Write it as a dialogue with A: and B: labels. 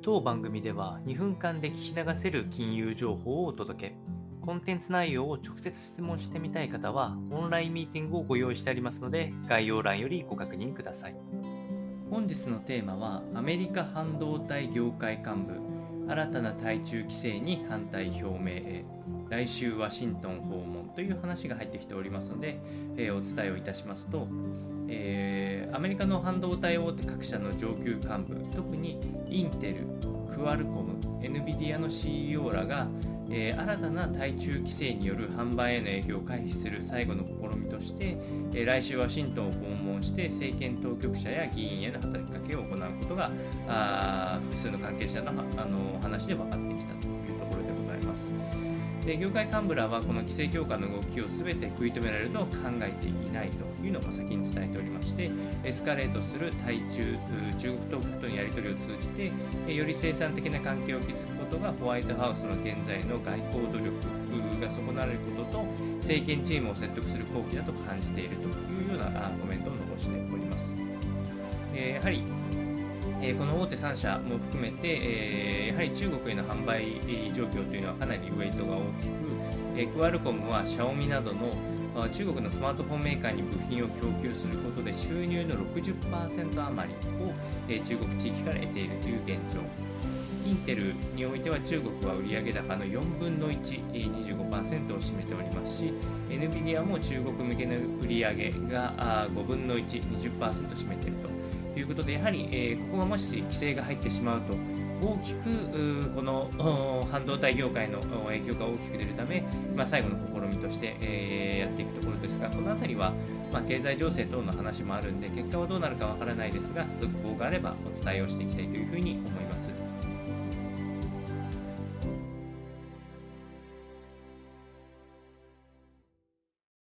A: 当番組では2分間で聞き流せる金融情報をお届け。コンテンツ内容を直接質問してみたい方は、オンラインミーティングをご用意してありますので、概要欄よりご確認ください。本日のテーマは、アメリカ半導体業界幹部、新たな対中規制に反対表明へ、来週ワシントン訪問という話が入ってきておりますので、えー、お伝えをいたしますと、えー、アメリカの半導体大手各社の上級幹部特にインテルクアルコム NVIDIA の CEO らが、えー、新たな対中規制による販売への影響を回避する最後の試みとして、えー、来週ワシントンを訪問して政権当局者や議員への働きかけを行うことがあ複数の関係者のあの話で分かってきたというで業界幹部らはこの規制強化の動きを全て食い止められると考えていないというのを先に伝えておりましてエスカレートする対中中国当局とのやり取りを通じてより生産的な関係を築くことがホワイトハウスの現在の外交努力が損なわれることと政権チームを説得する好機だと感じているというようなコメントを残しております。やはりえこの大手3社も含めて、えやはり中国への販売状況というのはかなりウェイトが大きく、えクアルコムはシャオミなどの中国のスマートフォンメーカーに部品を供給することで収入の60%余りを、中国地域から得ているという現状。インテルにおいては中国は売上高の4分の1、25%を占めておりますし、NVIDIA も中国向けの売上が5分の1、20%占めている。ということで、やはり、えー、ここがもし規制が入ってしまうと、大きくこの半導体業界の影響が大きく出るため、まあ、最後の試みとして、えー、やっていくところですが、この辺りは、まあ、経済情勢等の話もあるんで、結果はどうなるかわからないですが、続報があればお伝えをしていきたいというふうに思います。